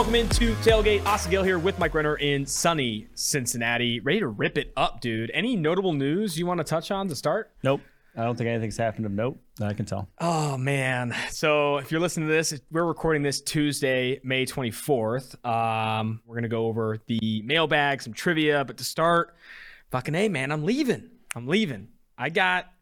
Welcome into Tailgate. Austin Gayle here with Mike Renner in sunny Cincinnati. Ready to rip it up, dude. Any notable news you want to touch on to start? Nope. I don't think anything's happened of note that I can tell. Oh man! So if you're listening to this, we're recording this Tuesday, May 24th. Um, we're gonna go over the mailbag, some trivia, but to start, fucking a man, I'm leaving. I'm leaving. I got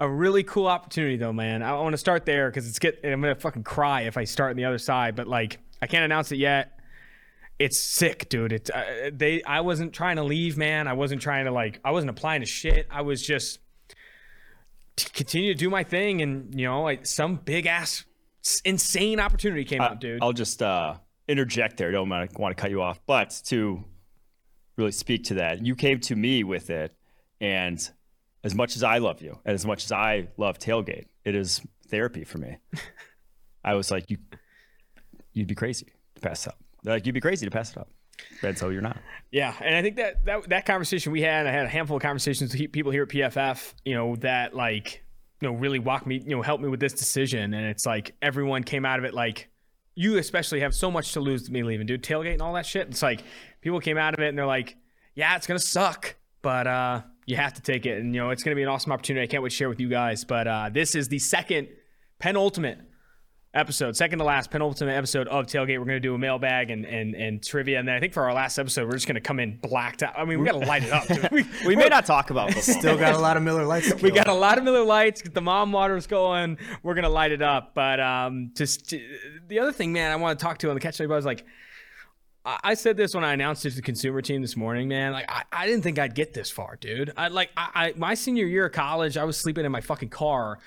a really cool opportunity though, man. I want to start there because it's get. I'm gonna fucking cry if I start on the other side, but like I can't announce it yet. It's sick, dude. It's uh, they. I wasn't trying to leave, man. I wasn't trying to like. I wasn't applying to shit. I was just to continue to do my thing, and you know, like some big ass insane opportunity came up, dude. I'll just uh, interject there. Don't want to cut you off, but to really speak to that, you came to me with it, and as much as I love you, and as much as I love tailgate, it is therapy for me. I was like, you, you'd be crazy to pass it up. Like you'd be crazy to pass it up. And so you're not. Yeah, and I think that that that conversation we had, I had a handful of conversations with people here at PFF, you know, that like, you know, really walked me, you know, helped me with this decision, and it's like everyone came out of it like, you especially have so much to lose with me leaving, dude, tailgate and all that shit. It's like people came out of it and they're like, yeah, it's gonna suck, but uh, you have to take it, and you know, it's gonna be an awesome opportunity. I can't wait to share with you guys. But uh, this is the second penultimate episode, second to last, penultimate episode of Tailgate. We're going to do a mailbag and, and and trivia, and then I think for our last episode, we're just going to come in blacked out. I mean, we got to light it up. Dude. We, We may not talk about football. Still got a lot of Miller Lites. we got a lot of Miller Lites. Get the mom waters going. We're gonna light it up. But um, just the other thing, man, I want to talk to on the catch up was like. I I said this when I announced it to the consumer team this morning, man. Like I, I didn't think I'd get this far, dude. I like I, I my senior year of college, I was sleeping in my fucking car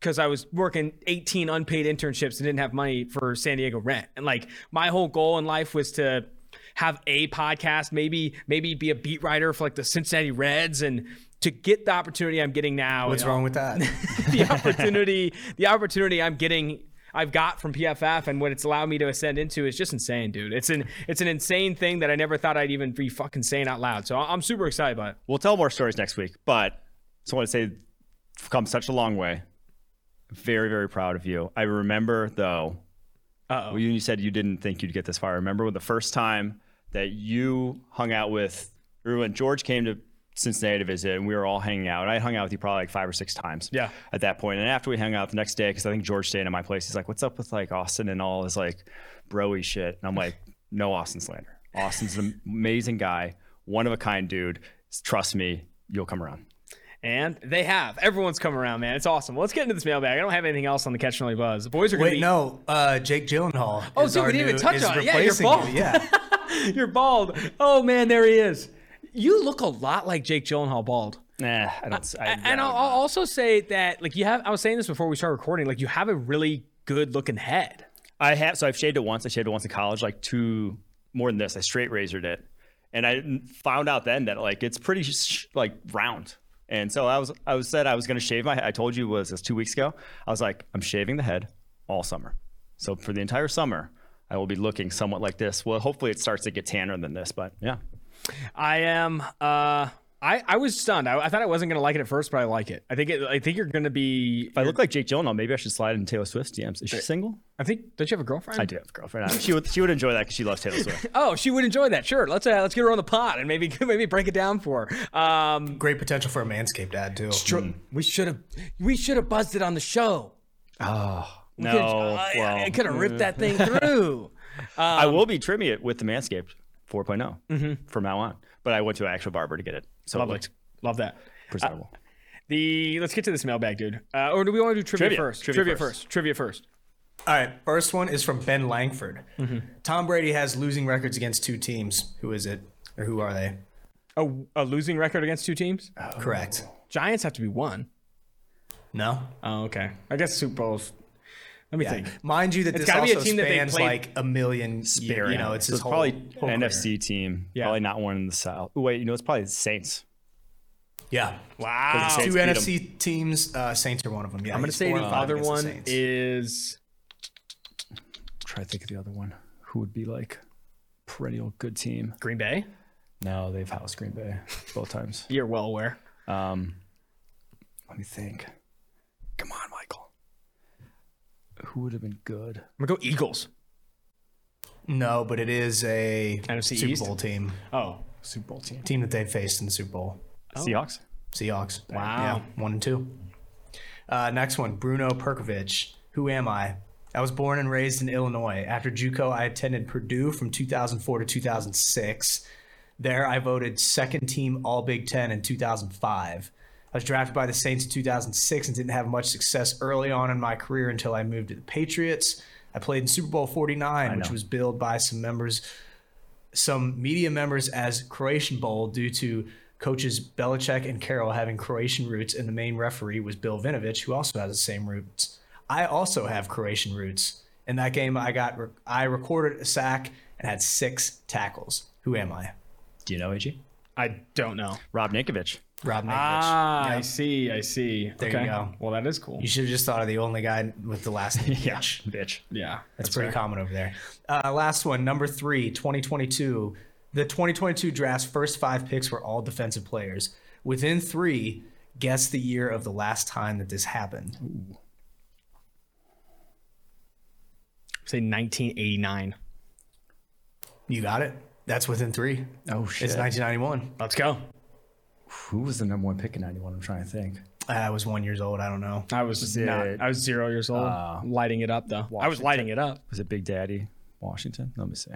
because I was working 18 unpaid internships and didn't have money for San Diego rent. And like my whole goal in life was to have a podcast, maybe maybe be a beat writer for like the Cincinnati Reds and to get the opportunity I'm getting now. What's you know, wrong with that? the opportunity the opportunity I'm getting I've got from PFF and what it's allowed me to ascend into is just insane, dude. It's an it's an insane thing that I never thought I'd even be fucking saying out loud. So I'm super excited about it. We'll tell more stories next week, but just want to say, come such a long way. Very, very proud of you. I remember though, well, you, said you didn't think you'd get this far. I remember when the first time that you hung out with, or when George came to Cincinnati to visit, and we were all hanging out. And I hung out with you probably like five or six times. Yeah. At that point, and after we hung out the next day, because I think George stayed at my place, he's like, "What's up with like Austin and all his like broy shit?" And I'm like, "No Austin slander. Austin's an amazing guy, one of a kind dude. Trust me, you'll come around." And they have. Everyone's come around, man. It's awesome. Well, let's get into this mailbag. I don't have anything else on the Catch and Only Buzz. The boys are going to Wait, be. no. Uh, Jake Gyllenhaal. Oh, is dude, we didn't even touch on it. Yeah, you're bald. you. Yeah. You're bald. Oh, man, there he is. You look a lot like Jake Gyllenhaal bald. Nah, I don't. I, and I'll, I'll also say that, like, you have, I was saying this before we started recording, like, you have a really good looking head. I have so I've shaved it once. I shaved it once in college, like two more than this. I straight razored it, and I found out then that like it's pretty sh- like round. And so I was I was said I was going to shave my. head. I told you was this two weeks ago. I was like I'm shaving the head all summer. So for the entire summer, I will be looking somewhat like this. Well, hopefully it starts to get tanner than this, but yeah. I am. Uh, I I was stunned. I, I thought I wasn't gonna like it at first, but I like it. I think it. I think you're gonna be. If I look like Jake Gyllenhaal, maybe I should slide in Taylor Swift's DMs. Is she single? I think. Don't you have a girlfriend? I do have a girlfriend. She would she would enjoy that because she loves Taylor Swift. Oh, she would enjoy that. Sure. Let's uh, let's get her on the pot and maybe maybe break it down for her. Um, Great potential for a Manscaped ad, too. we should have we should have buzzed it on the show. Oh no! Could- I- well, I, could have ripped that thing through. I will be trimming it with the Manscaped 4.0 from now on. But I went to an actual barber to get it. So Love it it. Love that. presentable. The let's get to this mailbag, dude. Uh, or do we want to do trivia, Trivia. first? Trivia first. Trivia first. All right. First one is from Ben Langford. Mm-hmm. Tom Brady has losing records against two teams. Who is it? Or who are they? A, a losing record against two teams. Correct. Giants have to be one. No? Oh, okay. I guess Super Bowls. Let me Yeah. think. Mind you that It's this gotta be a also team that they like a million. You know, it's so his it's whole, probably whole an career. NFC team. Yeah. Probably not one in the South. Wait, you know, it's probably Saints. Yeah. Wow. Saints Two beat 'em. NFC teams. Uh, Saints are one of them. Yeah. I'm gonna say the other against the one Saints. is try to think of the other one. Who would be like perennial good team? Green Bay. No, they've housed Green Bay both times. You're well aware. Um, let me think. Come on, Michael. Who would have been good? I'm gonna go Eagles. No, but it is a NFC Super East? Bowl team. Oh, Super Bowl team. Team that they faced in the Super Bowl. Seahawks. Seahawks. Wow. Yeah, one and two. Uh, next one, Bruno Perkovich. Who am I? I was born and raised in Illinois. After JUCO, I attended Purdue from 2004 to 2006. There, I voted second team All Big Ten in 2005. I was drafted by the Saints in 2006 and didn't have much success early on in my career until I moved to the Patriots. I played in Super Bowl 49, which was billed by some members some media members as Croatian Bowl due to coaches Belichick and Carroll having Croatian roots, and the main referee was Bill Vinovich, who also has the same roots. I also have Croatian roots. In that game, I got I recorded a sack and had six tackles. Who am I? Do you know AG? I don't know. Rob Ninkovich. Rob Ninkovich. Ah, I see. I see. There you go. Well, that is cool. You should have just thought of the only guy with the last name. Yeah, Bitch. bitch. yeah, That's, pretty common over there. Uh, last one, number three, 2022. The 2022 draft's first five picks were all defensive players. Within three, guess the year of the last time that this happened. Say 1989. You got it. That's within three. Oh shit. It's 1991. Let's go. Who was the number one pick in '91? I'm trying to think. I was one years old. I don't know. I was it- not. I was zero years old. Uh, lighting it up though. I was lighting it up. Was it Big Daddy Washington? Let me see.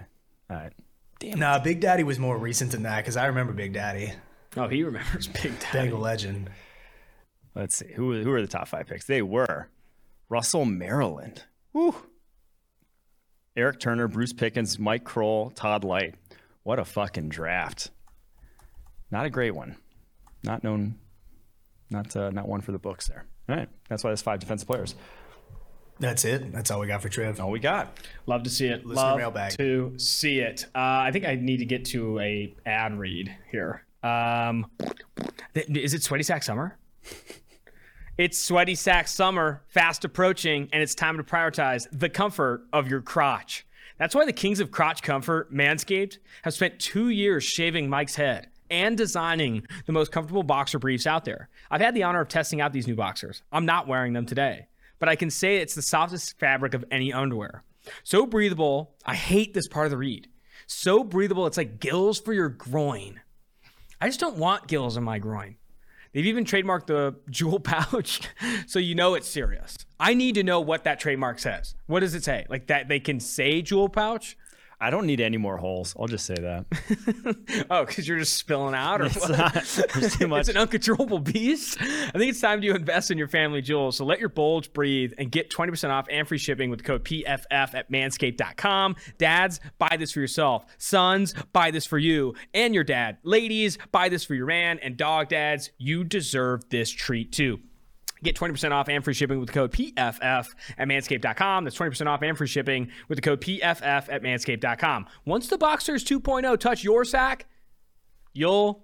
All right. Damn. Nah, Big Daddy was more recent than that because I remember Big Daddy, Oh, he remembers Big Daddy. Bengal legend. Let's see. Who who are the top five picks? They were Russell Maryland. Woo. Eric Turner, Bruce Pickens, Mike Croel, Todd Lyght. What a fucking draft. Not a great one. Not known. Not uh, not one for the books there. All right. That's why there's five defensive players. That's it. That's all we got for Triv. All we got. Love to see it. Listener Love mailbag. to see it. Uh, I think I need to get to a ad read here. Um, th- is it Sweaty Sack Summer? It's Sweaty Sack Summer, fast approaching, and it's time to prioritize the comfort of your crotch. That's why the kings of crotch comfort, Manscaped, have spent two years shaving Mike's head and designing the most comfortable boxer briefs out there. I've had the honor of testing out these new boxers. I'm not wearing them today, but I can say it's the softest fabric of any underwear. So breathable, I hate this part of the read. So breathable, it's like gills for your groin. I just don't want gills in my groin. They've even trademarked the jewel pouch, so you know it's serious. I need to know what that trademark says. What does it say? Like that they can say jewel pouch? I don't need any more holes. I'll just say that. Oh, because you're just spilling out, or what? not- too much. It's an uncontrollable beast. I think it's time to invest in your family jewels. So let your bulge breathe and get 20% off and free shipping with code PFF at manscaped.com. Dads, buy this for yourself. Sons, buy this for you and your dad. Ladies, buy this for your man. And dog dads, you deserve this treat too. Get 20% off and free shipping with the code PFF at manscaped.com. That's 20% off and free shipping with the code PFF at manscaped.com. Once the Boxers 2.0 touch your sack, you'll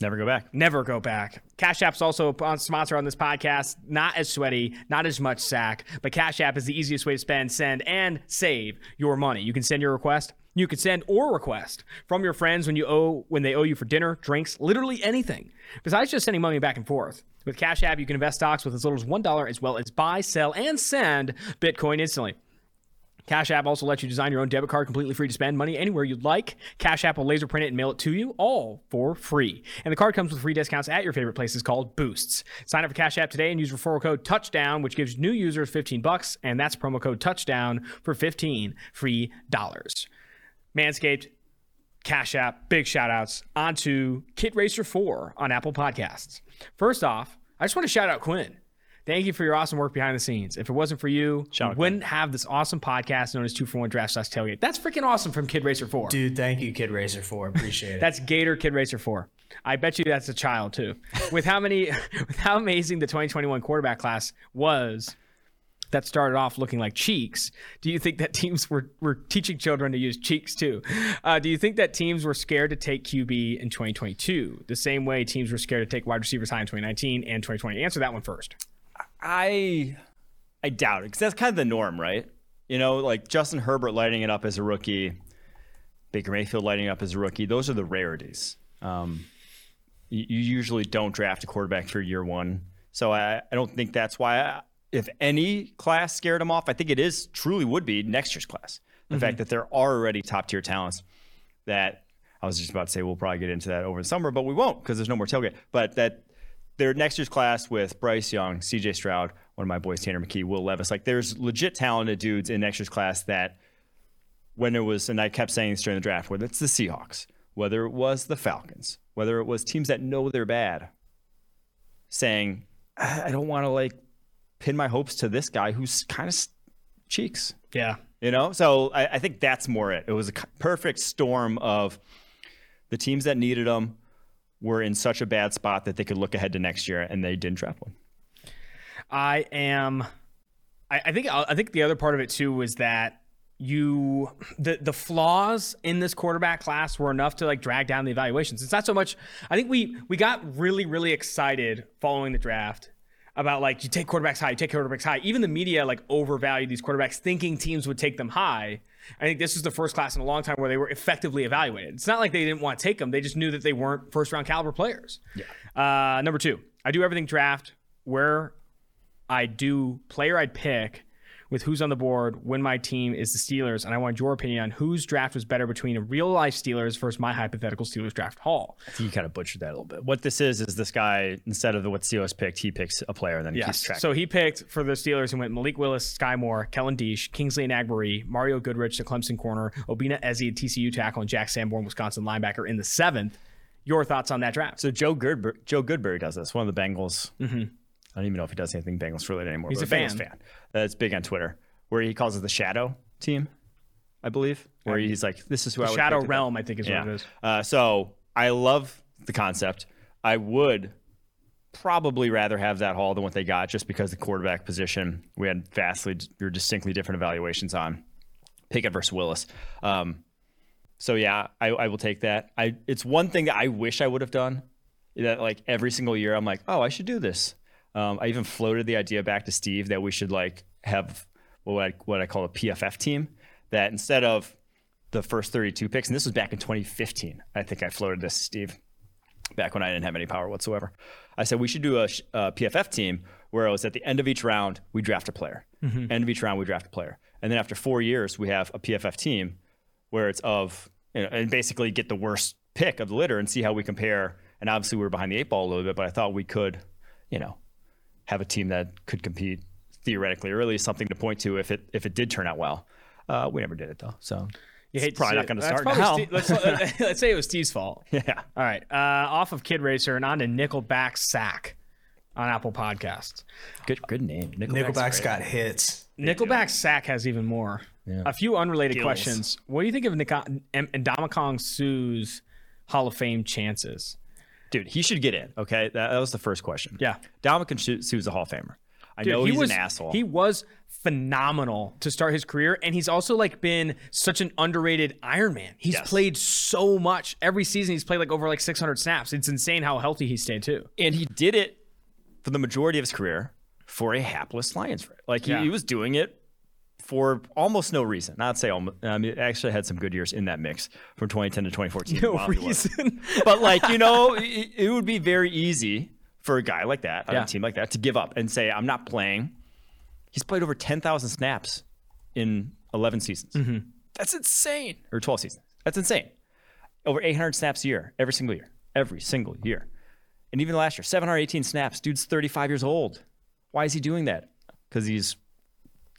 Never go back. never go back. Cash App's also a sponsor on this podcast. Not as sweaty, not as much sack, but Cash App is the easiest way to spend, send, and save your money. You can send your request. You can send or request from your friends when you owe when they owe you for dinner, drinks, literally anything. Besides just sending money back and forth. With Cash App, you can invest stocks with as little as one dollar, as well as buy, sell, and send Bitcoin instantly. Cash App also lets you design your own debit card completely free to spend money anywhere you'd like. Cash App will laser print it and mail it to you, all for free. And the card comes with free discounts at your favorite places called Boosts. Sign up for Cash App today and use referral code Touchdown, which gives new users 15 bucks, and that's promo code Touchdown for 15 free dollars. Manscaped, Cash App, big shout outs onto Kid Racer 4 on Apple Podcasts. First off, I just want to shout out Quinn. Thank you for your awesome work behind the scenes. If it wasn't for you, Shout we wouldn't have this awesome podcast known as Two for One Draft Slash Tailgate. That's freaking awesome from Kid Racer 4. Dude, thank you, Kid Racer 4. Appreciate it. That's Gator Kid Racer 4. I bet you that's a child too. With how many, with how amazing the 2021 quarterback class was that started off looking like cheeks, do you think that teams were, were teaching children to use cheeks too? Uh, do you think that teams were scared to take QB in 2022, the same way teams were scared to take wide receivers high in 2019 and 2020? Answer that one first. I I doubt it because that's kind of the norm, right? You know, like Justin Herbert lighting it up as a rookie, Baker Mayfield lighting up as a rookie. Those are the rarities. Um, you, usually don't draft a quarterback for year one, so I, I don't think that's why. I, if any class scared him off, I think it is truly would be next year's class. The fact that there are already top tier talents that I was just about to say we'll probably get into that over the summer, but we won't because there's no more tailgate. But that their next year's class with Bryce Young, CJ Stroud, one of my boys, Tanner McKee, Will Levis. Like there's legit talented dudes in next year's class that when it was, and I kept saying this during the draft, whether it's the Seahawks, whether it was the Falcons, whether it was teams that know they're bad, saying, "Ah, I don't want to like pin my hopes to this guy who's kind of cheeks. Yeah. You know, so I, I think that's more it. It was a perfect storm of the teams that needed them were in such a bad spot that they could look ahead to next year, and they didn't draft one. I am. I, I think. I think the other part of it too was that you the the flaws in this quarterback class were enough to like drag down the evaluations. It's not so much. I think we we got really really excited following the draft about like you take quarterbacks high, you take quarterbacks high. Even the media like overvalued these quarterbacks, thinking teams would take them high. I think this is the first class in a long time where they were effectively evaluated. It's not like they didn't want to take them; they just knew that they weren't first round caliber players. Yeah. Uh, number two, I do everything draft where I do player I'd pick with who's on the board when my team is the Steelers, and I want your opinion on whose draft was better between a real life Steelers versus my hypothetical Steelers draft haul. I think you kind of butchered that a little bit. What this is is this guy instead of the, what Steelers picked, he picks a player and then he keeps Yes. track. So he picked for the Steelers and went Malik Willis, Skyy Moore, Kellen Diesch, Kingsley Enagbare, Mario Goodrich, the Clemson corner, Obinna Eze, TCU tackle, and Jack Sanborn, Wisconsin linebacker in the seventh. Your thoughts on that draft? So Joe Goodber- Joe Goodberry does this. One of the Bengals. Mm-hmm. I don't even know if he does anything Bengals related anymore. He's a Bengals fan. fan. That's big on Twitter, where he calls it the Shadow Team, I believe. Where he's like, "This is who I would Shadow pick to go." Realm, I think is Yeah. what it is. Uh, so I love the concept. I would probably rather have that haul than what they got, just because the quarterback position we had vastly or distinctly different evaluations on Pickett versus Willis. Um, so yeah, I, I will take that. I it's one thing that I wish I would have done. That like every single year, I'm like, oh, I should do this. Um, I even floated the idea back to Steve that we should like have what I, what I call a PFF team. That instead of the first 32 picks, and this was back in 2015, I think I floated this, Steve, back when I didn't have any power whatsoever. I said we should do a, a PFF team where it was at the end of each round we draft a player, end of each round we draft a player, and then after four years we have a PFF team where it's of you know, and basically get the worst pick of the litter and see how we compare. And obviously we were behind the eight ball a little bit, but I thought we could, you know, have a team that could compete theoretically, or at least something to point to if it if it did turn out well. Uh, we never did it though, so You it's probably see not going to start now. Steve- let's, let's say it was Steve's fault. yeah. All right. Uh, off of Kid Racer and on to Nickelback Sack on Apple Podcasts. Good good name. Nickelback's got hits. Nickelback Sack has even more. A few unrelated Gills. questions. What do you think of Nika- and Ndamukong Suh's Hall of Fame chances? Dude, he should get in. Okay, that, that was the first question. Yeah. Ndamukong Suh's a Hall of Famer. I Dude, know he he's was, an asshole. He was phenomenal to start his career, and he's also like been such an underrated Iron Man. He's Yes. played so much every season. He's played like over like 600 snaps. It's insane how healthy he stayed too. and he did it for the majority of his career for a hapless Lions. Like he, Yeah. he was doing it for almost no reason. Not say almost. I mean, actually had some good years in that mix from 2010 to 2014. No Wow, he was. reason. but like you know, it, it would be very easy for a guy like that on Yeah. a team like that to give up and say, "I'm not playing." He's played over 10,000 snaps in 11 seasons. Mm-hmm. That's insane. Or 12 seasons. That's insane. Over 800 snaps a year, every single year, every single year. And even last year, 718 snaps. Dude's 35 years old. Why is he doing that? Because he's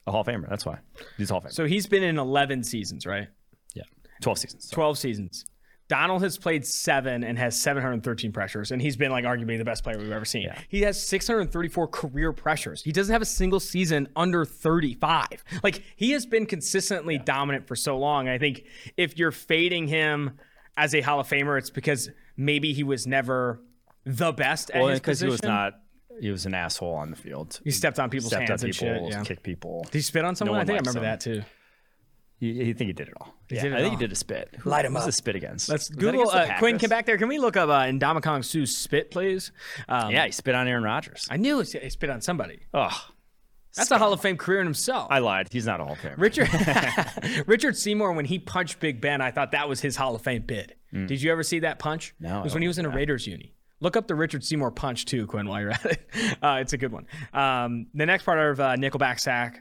a Hall of Famer. That's why. He's a Hall of Famer. so he's been in 11 seasons, right? yeah. 12 seasons. 12 seasons. Donald has played seven and has 713 pressures, and he's been like arguably the best player we've ever seen. He has 634 career pressures. He doesn't have a single season under 35. Like he has been consistently dominant for so long. I think if you're fading him as a Hall of Famer, it's because maybe he was never the best at Well, his because he was not, he was an asshole on the field. He stepped on people's stepped hands on and people, shit. Yeah. kicked people. Did he spit on someone? I think I remember him. that too. You, you think he did it all? yeah, did it I think he did a spit. Who, Light him up. the spit against? Let's Was Google. Uh, Quinn, come back there. Can we look up uh, Ndamukong Suh's spit, please? Um, Yeah, he spit on Aaron Rodgers. I knew he spit on somebody. Oh, That's a Hall of Fame career in himself. I lied. He's not a Hall of Fame. Richard Richard Seymour, when he punched Big Ben, I thought that was his Hall of Fame bid. Did you ever see that punch? No, it was when he was in a Raiders uni. Look up the Richard Seymour punch too, Quinn, while you're at it. Uh, it's a good one. Um, the next part of uh, Nickelback sack.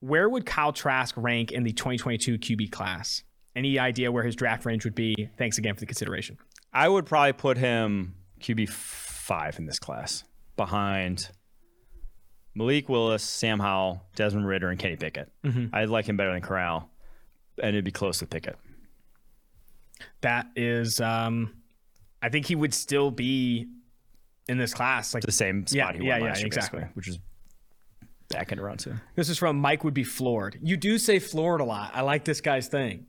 where would Kyle Trask rank in the 2022 QB class? Any idea where his draft range would be? Thanks again for the consideration. I would probably put him QB five in this class, behind Malik Willis, Sam Howell, Desmond Ridder, and Kenny Pickett. I'd like him better than Corral, and it'd be close to Pickett. That is, um, I think he would still be in this class. Like The same spot Yeah, he won yeah, yeah, year, exactly. which is back in around two. this is from Mike would be floored. You do say floored a lot. I like this guy's thing.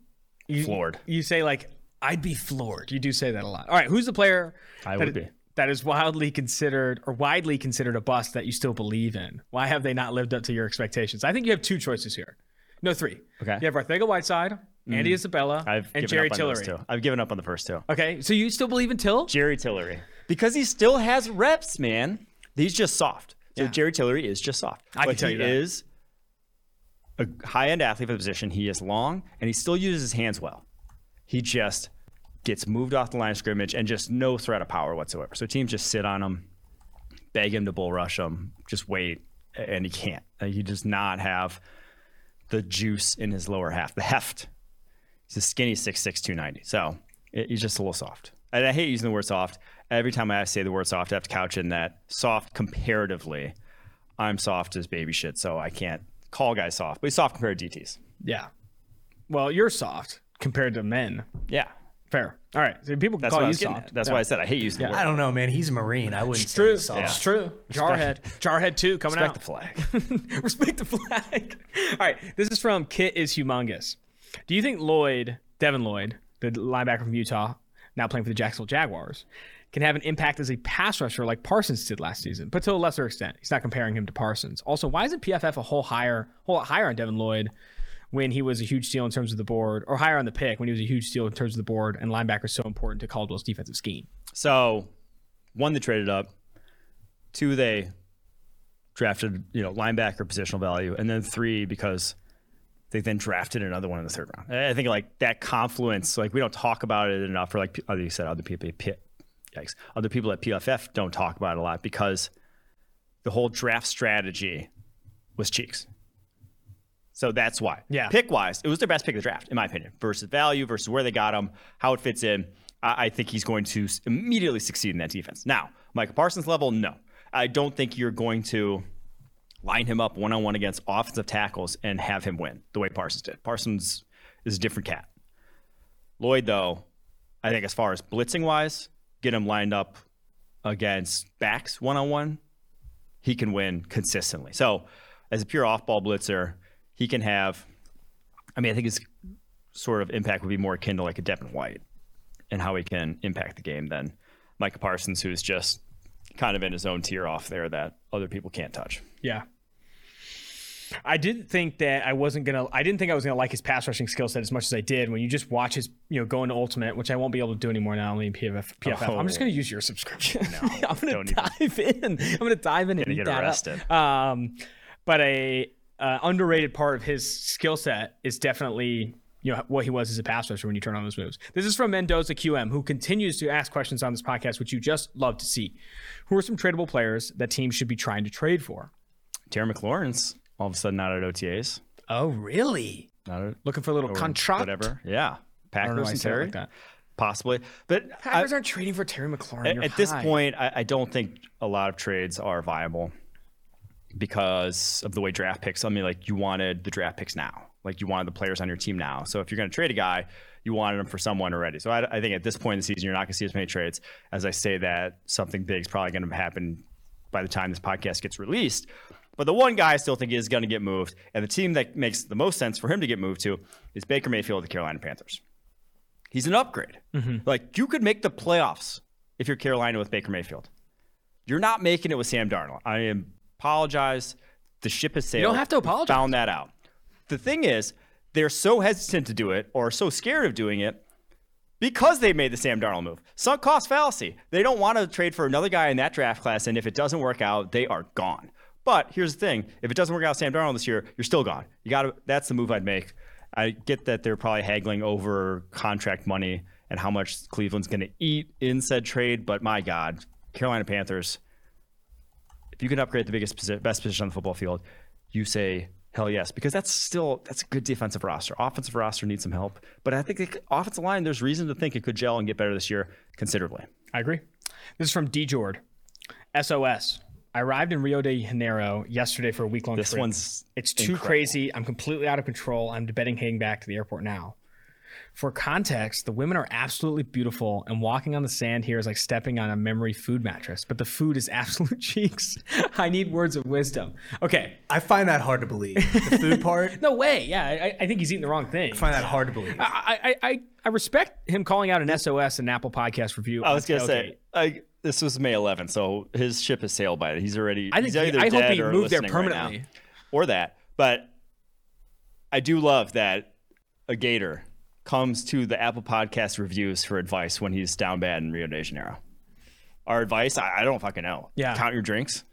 You, Floored. You say like I'd be floored. You do say that a lot. All right, who's the player? I that- would be. That is wildly considered or widely considered a bust that you still believe in. Why have they not lived up to your expectations? I think you have two choices here. No, three. Okay. You have Arcega-Whiteside, Andy hmm. Isabella, I've and Jerry Tillery. I've given up on the first two. Okay, so you still believe in Till? Jerry Tillery. Because he still has reps, man. He's just soft. So Yeah. Jerry Tillery is just soft. I can but tell he you that. is a high end athlete for the position. He is long and he still uses his hands well. He just gets moved off the line of scrimmage and just no threat of power whatsoever. So teams just sit on him, beg him to bull rush him, just wait, and he can't. He does not have the juice in his lower half, the heft. He's a skinny 6'6", 290. So it, he's just a little soft. And I hate using the word soft. Every time I say the word soft, I have to couch in that soft comparatively. I'm soft as baby shit, so I can't call guys soft. But he's soft compared to DTs. Yeah. Well, you're soft compared to men. Yeah. Fair. All right. So people can That's call you soft. at. That's Yeah. why I said I hate using the word. I don't know, man. He's a Marine. I wouldn't It's true. he's soft. It's true. Jarhead. Jarhead two coming Respect out. Respect the flag. Respect the flag. All right. This is from Kit is humongous. Do you think Lloyd, Devin Lloyd, the linebacker from Utah, now playing for the Jacksonville Jaguars, can have an impact as a pass rusher like Parsons did last season, but to a lesser extent? He's not comparing him to Parsons. Also, why isn't PFF a whole higher, whole lot higher on Devin Lloyd when he was a huge steal in terms of the board, or higher on the pick when he was a huge steal in terms of the board, and linebacker so important to Caldwell's defensive scheme? So, one, they traded up. Two, they drafted, you know, linebacker positional value, and then three because they then drafted another one in the third round. I think like that confluence, like we don't talk about it enough. For like other you said, other people, yikes, other people at PFF don't talk about it a lot because the whole draft strategy was cheeks. So that's why. Yeah. Pick wise, it was their best pick of the draft, in my opinion, versus value, versus where they got him, how it fits in. I, I think he's going to immediately succeed in that defense. Now, Michael Parsons level, no. I don't think you're going to line him up one on one against offensive tackles and have him win the way Parsons did. Parsons is a different cat. Lloyd, though, I think as far as blitzing wise, get him lined up against backs one on one, he can win consistently. So, as a pure off ball blitzer, he can have. I mean, I think his sort of impact would be more akin to like a Devin White and how he can impact the game than Micah Parsons, who's just kind of in his own tier off there that other people can't touch. Yeah. I didn't think that I wasn't gonna. I didn't think I was gonna like his pass rushing skill set as much as I did. When you just watch his, you know, go into ultimate, which I won't be able to do anymore now, only in PFF. PFF. I'm just Oh. gonna use your subscription. I'm gonna don't even. dive in. I'm gonna dive in and Gonna eat get arrested. Um, but a uh, underrated part of his skill set is definitely you know what he was as a pass rusher when you turn on those moves. This is from Mendoza QM, who continues to ask questions on this podcast, which you just love to see. Who are some tradable players that teams should be trying to trade for? Terry McLaurin's all of a sudden not at OTAs. Oh, really? Not at Looking for a little contract? Whatever. Yeah. I Packers and Terry. like that. Possibly. But I- Packers aren't trading for Terry McLaurin. at, at this point, I, I don't think a lot of trades are viable because of the way draft picks. I mean, like you wanted the draft picks now, like you wanted the players on your team now. So if you're going to trade a guy, you wanted him for someone already. So I, I think at this point in the season, you're not going to see as many trades. As I say that, something big is probably going to happen by the time this podcast gets released. But the one guy I still think is going to get moved, and the team that makes the most sense for him to get moved to is Baker Mayfield of the Carolina Panthers. He's an upgrade. Mm-hmm. Like you could make the playoffs if you're Carolina with Baker Mayfield. You're not making it with Sam Darnold. I am apologize. The ship has sailed. You don't have to apologize. Found that out. The thing is, they're so hesitant to do it or so scared of doing it because they made the Sam Darnold move. Sunk cost fallacy. They don't want to trade for another guy in that draft class, and if it doesn't work out, they are gone. But here's the thing: if it doesn't work out, Sam Darnold this year, you're still gone. You got to. That's the move I'd make. I get that they're probably haggling over contract money and how much Cleveland's going to eat in said trade, but my God, Carolina Panthers. If you can upgrade the biggest, best position on the football field, you say Hell yes, because that's still that's a good defensive roster. Offensive roster needs some help, but I think the offensive line. There's reason to think it could gel and get better this year considerably. I agree. This is from D Jord. SOS. I arrived in Rio de Janeiro yesterday for a week long trip. This one's It's too incredible. crazy. I'm completely out of control. I'm debating heading back to the airport now. For context, the women are absolutely beautiful, and walking on the sand here is like stepping on a memory food mattress. But the food is absolute cheeks. I need words of wisdom. Okay, I find that hard to believe. The food part, no way. Yeah, I, I think he's eating the wrong thing. I find that hard to believe. I, I, I, I respect him calling out an SOS and Apple Podcast review. I was gonna on say, I, this was May 11th, so his ship has sailed by it. He's already. I think he- either I hope he or moved there listening right now. or that. But I do love that a Gator comes to the Apple Podcast reviews for advice when he's down bad in Rio de Janeiro. Our advice, I, I don't fucking know. Yeah. count your drinks.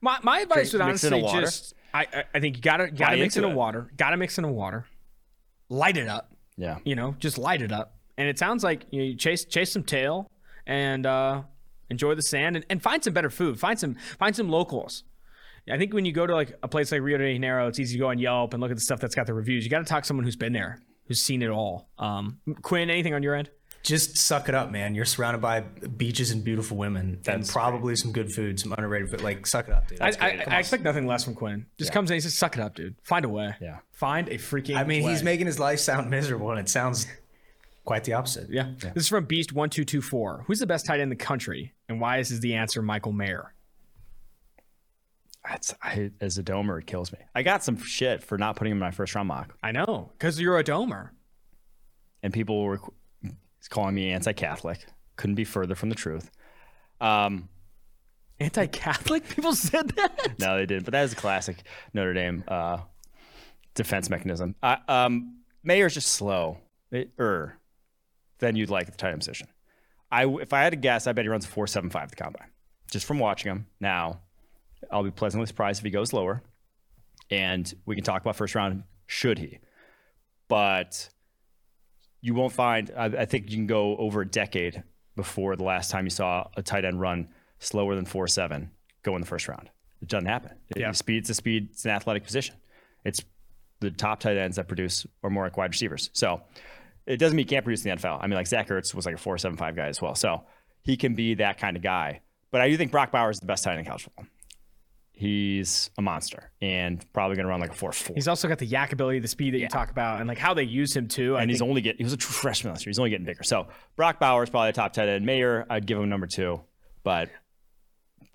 My, my advice Drink- would mix in a honestly just I, I I think you gotta gotta Buy mix in a water. Gotta mix in a water. Light it up. Yeah, You know, just light it up. And it sounds like you, know, you chase chase some tail and uh, enjoy the sand and, and find some better food. Find some find some locals. I think when you go to like a place like Rio de Janeiro, it's easy to go on Yelp and look at the stuff that's got the reviews. You got to talk to someone who's been there, who's seen it all. Um, Quinn, anything on your end? Just suck it up, man. You're surrounded by beaches and beautiful women, and probably some good food, some underrated food. Like, suck it up, dude. I, That's I, great. I expect nothing less from Quinn. Just comes in, he says, "Suck it up, dude. Find a way. Yeah. Find a freaking. I mean, way. he's making his life sound miserable, and it sounds quite the opposite. Yeah. This is from Beast one two two four. Who's the best tight end in the country, and why is this the answer Michael Mayer? that's I, as a domer, it kills me. I got some shit for not putting him in my first round mock, I know, because you're a domer. and people were calling me anti-Catholic. Couldn't be further from the truth. Um, Anti-Catholic people said that. No, they didn't. But that is a classic Notre Dame uh, defense mechanism. Uh, um, Mayer's just slow, er, than you'd like at the tight end position. I, if I had to guess, I bet he runs a four seven five at the combine, just from watching him. Now, I'll be pleasantly surprised if he goes lower, and we can talk about first round should he. But you won't find. I, I think you can go over a decade before the last time you saw a tight end run slower than four seven go in the first round. It doesn't happen. It- Yeah. Speed's a speed. It's an athletic position. It's the top tight ends that produce are more like wide receivers. So it doesn't mean he can't produce in the NFL. I mean, like Zach Ertz was like a four seven five guy as well. So he can be that kind of guy. But I do think Brock Bowers is the best tight end in college football. He's a monster and probably going to run like a four four. He's also got the yak ability, the speed that you talk about, and like how they use him too. I and he's think- only getting he was a true freshman last year. He's only getting bigger. So Brock Bowers is probably the top tight end. Mayor, I'd give him number two, but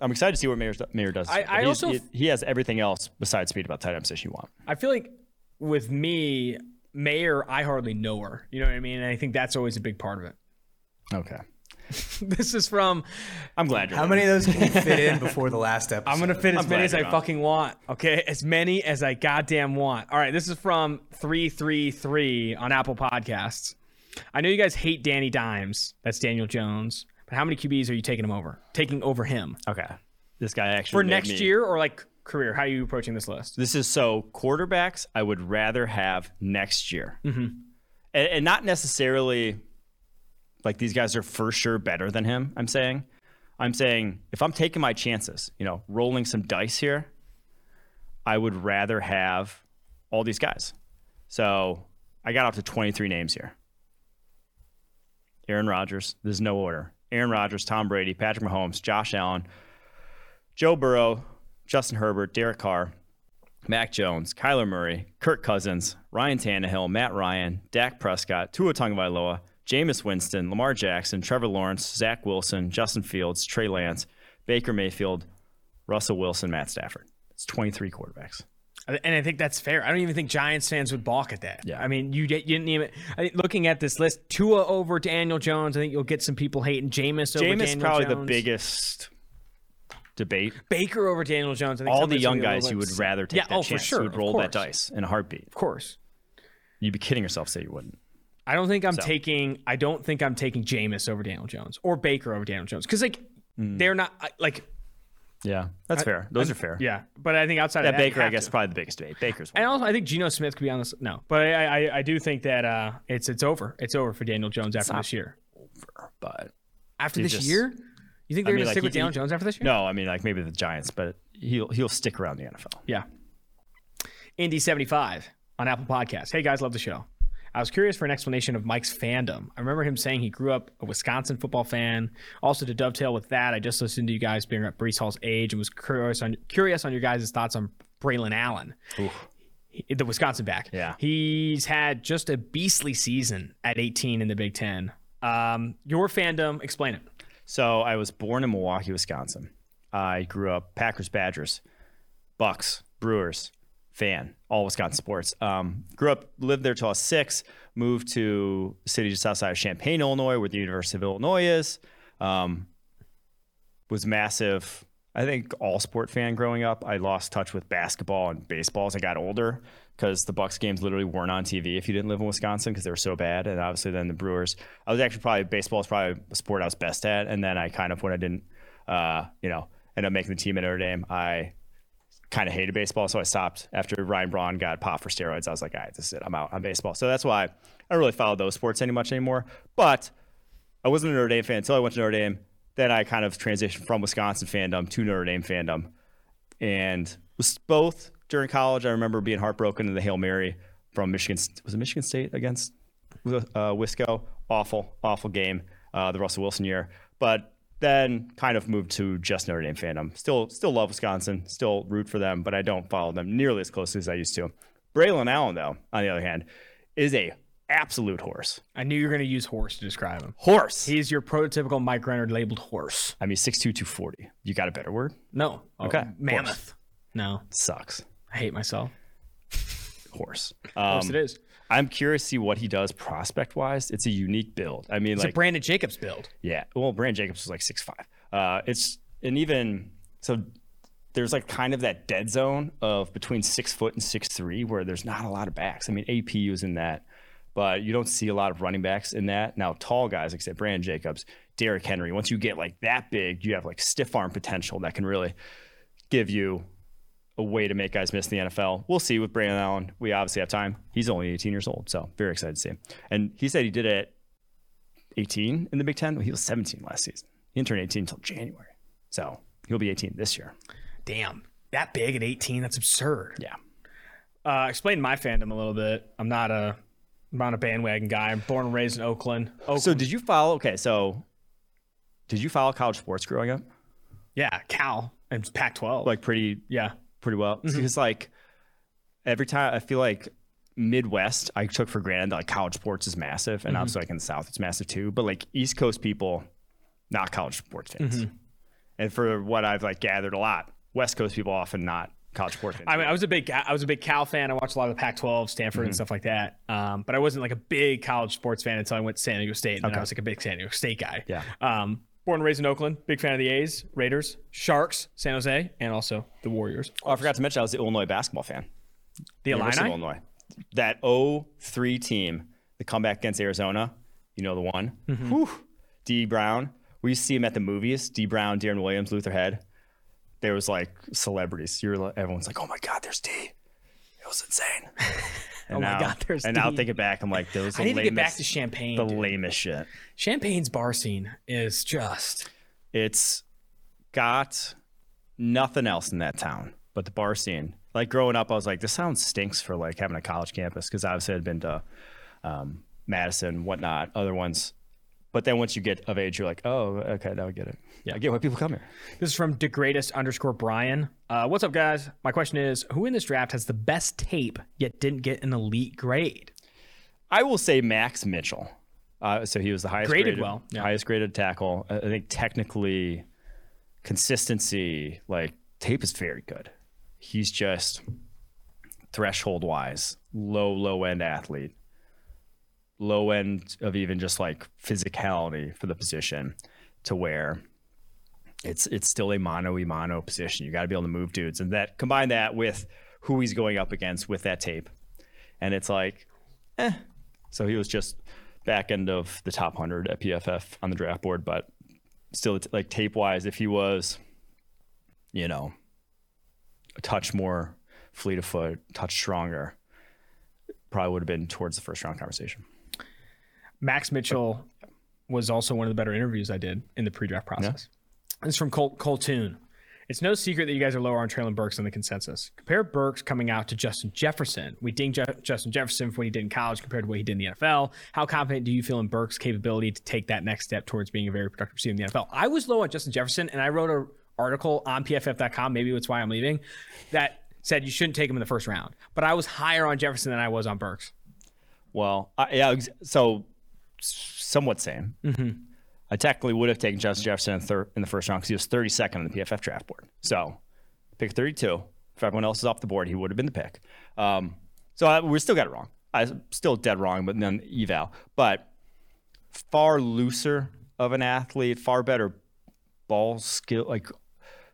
I'm excited to see what Mayor Mayer does. I- I also- he, he has everything else besides speed about tight end position you want. I feel like with me, Mayer, I hardly know her. You know what I mean? And I think that's always a big part of it. Okay, this is from. I'm glad. You're How many of those can you fit in before the last episode? I'm gonna fit as I'm many as I you're on. fucking want. Okay, as many as I goddamn want. All right, this is from three three three on Apple Podcasts. I know you guys hate Danny Dimes. That's Daniel Jones. But how many QBs are you taking him over? Taking over him Okay, this guy actually for made next me- year or like career? How are you approaching this list? This is so quarterbacks. I would rather have next year, mm-hmm. and, and not necessarily like these guys are for sure better than him. I'm saying, I'm saying if I'm taking my chances, you know, rolling some dice here, I would rather have all these guys. So I got up to 23 names here. Aaron Rodgers. There's no order. Aaron Rodgers, Tom Brady, Patrick Mahomes, Josh Allen, Joe Burrow, Justin Herbert, Derek Carr, Mac Jones, Kyler Murray, Kirk Cousins, Ryan Tannehill, Matt Ryan, Dak Prescott, Tua Tagovailoa, Jameis Winston, Lamar Jackson, Trevor Lawrence, Zach Wilson, Justin Fields, Trey Lance, Baker Mayfield, Russell Wilson, Matt Stafford. It's 23 quarterbacks. And I think that's fair. I don't even think Giants fans would balk at that. Yeah. I mean, you, you didn't even. I think looking at this list, Tua over Daniel Jones. I think you'll get some people hating Jameis over Jameis Daniel probably the biggest debate. Baker over Daniel Jones. I think All the young gonna be a guys you would rather take Yeah, that oh, for sure, You would roll that dice in a heartbeat. Of course. You'd be kidding yourself say you wouldn't. I don't think I'm taking. I don't think I'm taking Jameis over Daniel Jones or Baker over Daniel Jones because like Mm. they're not like Yeah, that's fair. Those are fair. yeah. But I think outside That of that, Baker, I guess, to. probably the biggest debate. Baker's one. And also, I think Geno Smith could be on this. No, but I, I, I do think that uh, it's it's over. It's over for Daniel Jones after not this year. Over, but After this just- year, you think they're mean, gonna like, stick with he- Daniel Jones after this year? no, I mean like maybe the Giants, but he'll he'll stick around the NFL. Yeah. Indy75 on Apple Podcasts. Hey guys, love the show. I was curious for an explanation of Mike's fandom. I remember him saying he grew up a Wisconsin football fan. Also, to dovetail with that, I just listened to you guys being at Breece Hall's age and was curious on curious on your guys' thoughts on Braelon Allen, He- the Wisconsin back. Yeah. he's had just a beastly season at 18 in the Big Ten. Um, your fandom, explain it. So I was born in Milwaukee, Wisconsin. I grew up Packers, Badgers, Bucks, Brewers, fan, all Wisconsin sports. Um, grew up, lived there till I was six. Moved to a city just outside of Champaign, Illinois, where the University of Illinois is. Um, was massive. I think all sport fan growing up. I lost touch with basketball and baseball as I got older because the Bucks games literally weren't on TV if you didn't live in Wisconsin because they were so bad. And obviously then the Brewers. I was actually probably baseball is probably a sport I was best at. And then I kind of when I didn't, uh, you know, end up making the team at Notre Dame, I kind of hated baseball, so I stopped after Ryan Braun got popped for steroids. I was like, all right, this is it. I'm out on baseball. So that's why I don't really follow those sports any much anymore. But I wasn't a Notre Dame fan until I went to Notre Dame. Then I kind of transitioned from Wisconsin fandom to Notre Dame fandom, and was both during college. I remember being heartbroken in the Hail Mary from Michigan. Was it Michigan State against uh, Wisco? Awful, awful game. Uh, the Russell Wilson year, but then kind of moved to just Notre Dame fandom. Still, still love Wisconsin. Still root for them, but I don't follow them nearly as closely as I used to. Braelon Allen, though, on the other hand, is a absolute horse. I knew you were going to use horse to describe him. Horse. He's your prototypical Mike Renner labeled horse. I mean, 6'2", 240. You got a better word? No. Okay. mammoth. No. Sucks. I hate myself. Horse. Horse Um, it is. I'm curious to see what he does prospect wise. It's a unique build. I mean, It's like, a Brandon Jacobs build. yeah. Well, Brandon Jacobs was like six five. Uh, it's and even so, there's like kind of that dead zone of between six foot and six three where there's not a lot of backs. I mean, AP was in that, but you don't see a lot of running backs in that. Now, tall guys like I said, Brandon Jacobs, Derrick Henry. Once you get like that big, you have like stiff arm potential that can really give you a way to make guys miss the NFL. We'll see with Brandon Allen. We obviously have time. He's only 18 years old, so very excited to see him. And he said he did it 18 in the Big Ten. He was 17 last season. He didn't 18 until January, so he'll be 18 this year. Damn. That big at 18? That's absurd. Yeah. Uh, explain my fandom a little bit. I'm not a I'm not a bandwagon guy. I'm born and raised in Oakland. Oakland. So did you follow? Okay, so did you follow college sports growing up? yeah, Cal and Pac-12. Like pretty yeah. Pretty well because like every time I feel like Midwest I took for granted that like college sports is massive and obviously like in the South it's massive too but like East Coast people not college sports fans and for what I've like gathered a lot West Coast people often not college sports fans I mean, I was a big I was a big Cal fan. I watched a lot of the Pac-12, Stanford, Mm-hmm. and stuff like that. Um, but I wasn't like a big college sports fan until I went to San Diego State, and then I was like a big San Diego State guy. Yeah. Um, born and raised in Oakland, big fan of the A's, Raiders, Sharks, San Jose, and also the Warriors. oh I forgot to mention I was the Illinois basketball fan The University Illini. Illinois that 03 team the comeback against Arizona you know the one mm-hmm. Whew. Dee Brown we used to see him at the movies Dee Brown Deron Williams Luther Head there was like celebrities. You're everyone's like, oh my god, there's D. It was insane. And Oh my now, God, there's and now thinking back, I'm like, those I need to get back to Champaign. the dude. lamest shit. Champaign's bar scene is just It's got nothing else in that town but the bar scene. Like growing up, I was like, this sounds stinks for like having a college campus because obviously I'd been to um, Madison, whatnot, other ones. But then once you get of age, you're like, oh, okay, now I get it. Yeah, I get why people come here. This is from degradest underscore Brian. Uh, what's up, guys? My question is, who in this draft has the best tape yet didn't get an elite grade? I will say Max Mitchell. Uh, so he was the highest Graded graded, well, yeah. highest graded tackle. I I think technically, consistency, like tape is very good. He's just threshold wise, low low end athlete, low end of even just like physicality for the position, to where it's it's still a mono e mono position. You got to be able to move dudes, and that combine that with who he's going up against with that tape, and it's like, eh. So he was just back end of the top hundred at PFF on the draft board, but still, like tape wise, if he was, you know, a touch more fleet of foot, touch stronger, probably would have been towards the first round conversation. Max Mitchell was also one of the better interviews I did in the pre-draft process. This is from Col- Coltoon. It's no secret that you guys are lower on Treylon Burks than the consensus. Compare Burks coming out to Justin Jefferson. We ding Je- Justin Jefferson for what he did in college compared to what he did in the NFL. How confident do you feel in Burks' capability to take that next step towards being a very productive receiver in the NFL? I was low on Justin Jefferson, and I wrote an article on PFF.com. Maybe that's why I'm leaving. That said you shouldn't take him in the first round. But I was higher on Jefferson than I was on Burks. Well, I, yeah, so somewhat same. I technically would have taken Justin Jefferson in, thir- in the first round because he was 32nd on the PFF draft board. So pick 32. If everyone else is off the board, he would have been the pick. Um, so I, we still got it wrong. I still dead wrong, but then eval. But far looser of an athlete, far better ball skill, like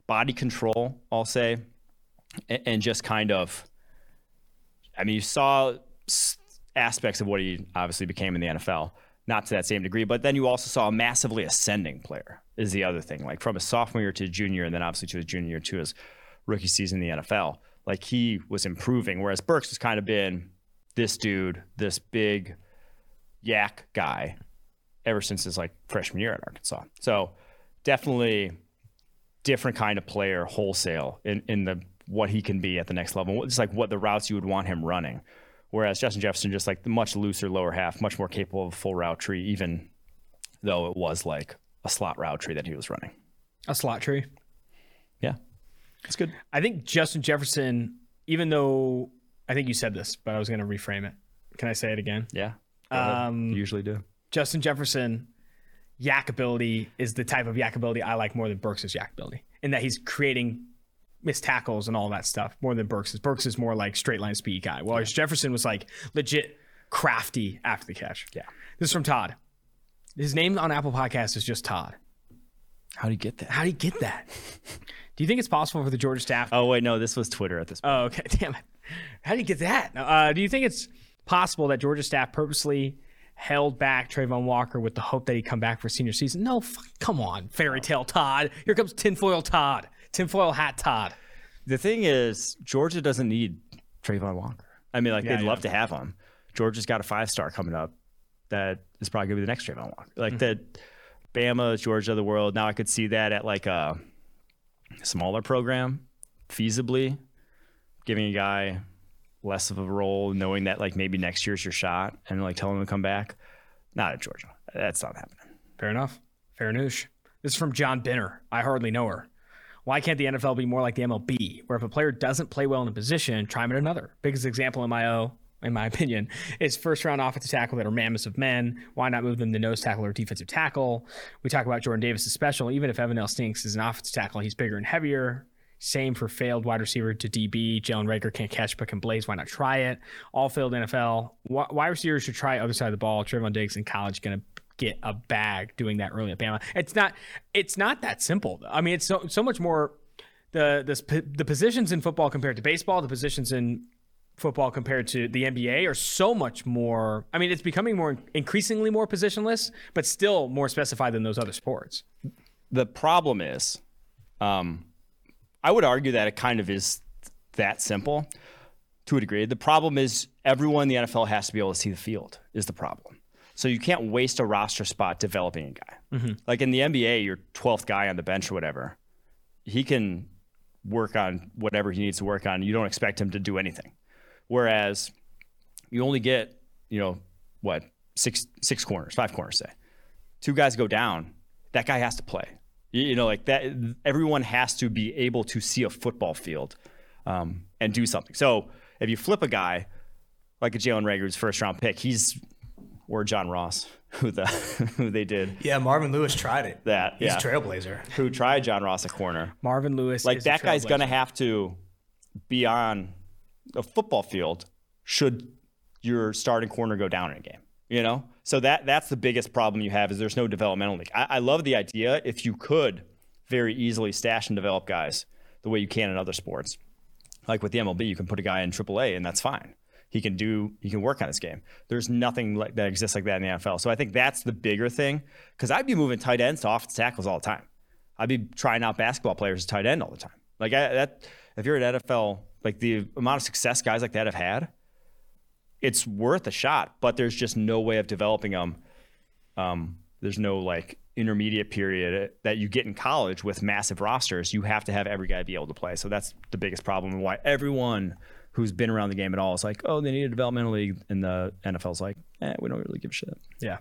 body control, I'll say, and, and just kind of. I mean, you saw aspects of what he obviously became in the NFL, not to that same degree, but then you also saw a massively ascending player, is the other thing. Like from his sophomore year to junior, and then obviously to his junior year to his rookie season in the NFL. Like he was improving, whereas Burks has kind of been this dude, this big YAC guy ever since his like freshman year at Arkansas. So definitely different kind of player wholesale in, in the what he can be at the next level. It's like what the routes you would want him running. Whereas Justin Jefferson just like the much looser lower half, much more capable of a full route tree, even though it was like a slot route tree that he was running. A slot tree. Yeah. It's good. I think Justin Jefferson, even though I think you said this, but I was going to reframe it. Can I say it again? Yeah. Um, you usually do. Justin Jefferson, YAC ability is the type of YAC ability I like more than Burks' yak ability, in that he's creating missed tackles and all that stuff more than Burks is. Burks is more like straight line speed guy, while Jefferson was like legit crafty after the catch. Yeah. This is from Todd. His name on Apple Podcast is just Todd. How do you get that? How do you get that? do you think it's possible for the Georgia staff Oh wait, no, this was Twitter at this point. Oh, okay. Damn it. How do you get that? Uh, do you think it's possible that Georgia staff purposely held back Travon Walker with the hope that he'd come back for senior season? No, fuck, come on, fairy tale Todd. Here comes tinfoil Todd, tinfoil hat Todd. The thing is, Georgia doesn't need Travon Walker. I mean, like Yeah, they'd yeah. love to have him. Georgia's got a five star coming up that is probably gonna be the next Travon Walker. Like mm-hmm. that, Bama, Georgia, the world. Now I could see that at like a smaller program, feasibly giving a guy less of a role, knowing that like maybe next year's your shot, and like telling him to come back. Not at Georgia. That's not happening. Fair enough. Fair news. This is from John Binner. I hardly know her. Why can't the NFL be more like the MLB, where if a player doesn't play well in a position, try him at another? Biggest example in my O, in my opinion, is first round offensive tackle that are mammoths of men. Why not move them to nose tackle or defensive tackle? We talk about Jordan Davis' special. Even if Evan Neal Stinks is an offensive tackle, he's bigger and heavier. Same for failed wide receiver to DB. Jalen Reagor can't catch but can blaze. Why not try it? All failed NFL. Wide receivers should try other side of the ball. Trevon Diggs in college going to get a bag doing that early at Bama. It's not. It's not that simple. I mean, it's so so much more. The the the positions in football compared to baseball, the positions in football compared to the NBA are so much more. I mean, it's becoming more increasingly more positionless, but still more specified than those other sports. the problem is, um, I would argue that it kind of is that simple to a degree. The problem is everyone in the NFL has to be able to see the field is the problem. So you can't waste a roster spot developing a guy. Like in the NBA, your 12th guy on the bench or whatever, he can work on whatever he needs to work on. You don't expect him to do anything. Whereas you only get, you know, what, six six corners, five corners, say. Two guys go down, that guy has to play. You, you know, like that. Everyone has to be able to see a football field um, and do something. So if you flip a guy like a Jalen Reagor's first round pick, he's or John Ross, who the who they did Yeah, Marvin Lewis tried it. that, He's yeah, a trailblazer. who tried John Ross at corner. Marvin Lewis, Like is a that guy's gonna have to be on a football field should your starting corner go down in a game. You know, so that that's the biggest problem you have is there's no developmental league. I, I love the idea if you could very easily stash and develop guys the way you can in other sports. Like with the MLB, you can put a guy in AAA and that's fine. He can do he can work on his game. There's nothing like that exists like that in the NFL. So I think that's the bigger thing because I'd be moving tight ends to offensive tackles all the time. I'd be trying out basketball players to tight end all the time. Like I, that, if you're an NFL, like the amount of success guys like that have had, it's worth a shot. But there's just no way of developing them um, there's no like intermediate period that you get in college with massive rosters. You have to have every guy be able to play. So that's the biggest problem and why everyone who's been around the game at all is like, oh, they need a developmental league, and the NFL's like, eh, we don't really give a shit. Yeah.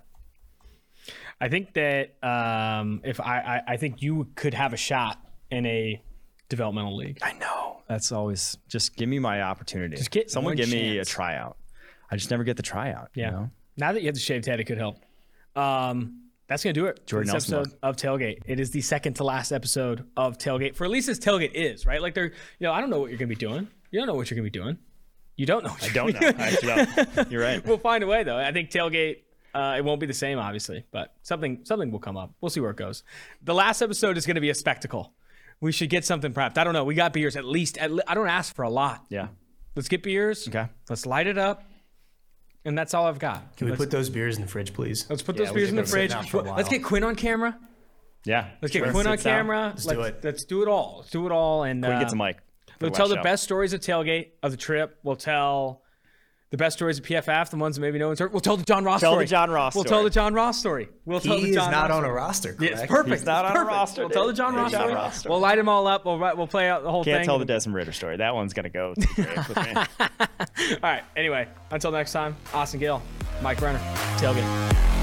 I think that um, if I, I, I think you could have a shot in a developmental league. I know. That's always just give me my opportunity. Just get someone one give me a tryout. I just never get the tryout. Yeah. You know? Now that you have the shaved head, it could help. Um, that's gonna do it. for Jordan this Nelson episode of Tailgate. It is the second to last episode of Tailgate. For at least as Tailgate is right. Like they're, you know, I don't know what you're gonna be doing. You don't know what you're gonna be doing. You don't know. What I you're don't know. I actually don't. You're right. we'll find a way though. I think tailgate. Uh, it won't be the same, obviously, but something something will come up. We'll see where it goes. The last episode is going to be a spectacle. We should get something prepped. I don't know. We got beers at least. At le- I don't ask for a lot. Yeah. Let's get beers. Okay. Let's light it up, and that's all I've got. Can we let's, put those beers in the fridge, please? let's put Yeah, those beers in the fridge. out for a Let's get Quinn on camera. Yeah. Let's get Quinn on camera. Let's let's do it. Let's do it all. Let's do it all. And Quinn uh, gets a mic. We'll for tell last the show. best stories of tailgate of the trip. We'll tell the best stories of PFF, the ones that maybe no one's heard. We'll tell the John Ross story. Tell the. John Ross story. We'll tell the John Ross story. We'll tell He the is John not Ross on a story. roster, Yeah, correct? it's perfect. He's not It's on a roster, We'll tell the. John Ross John story. Ross story. We'll light them all up. We'll we'll play out the whole Can't thing. tell the Desmond Ridder story. That one's gonna go to the grave with me. all right. Anyway, until next time, Austin Gayle, Mike Renner, tailgate.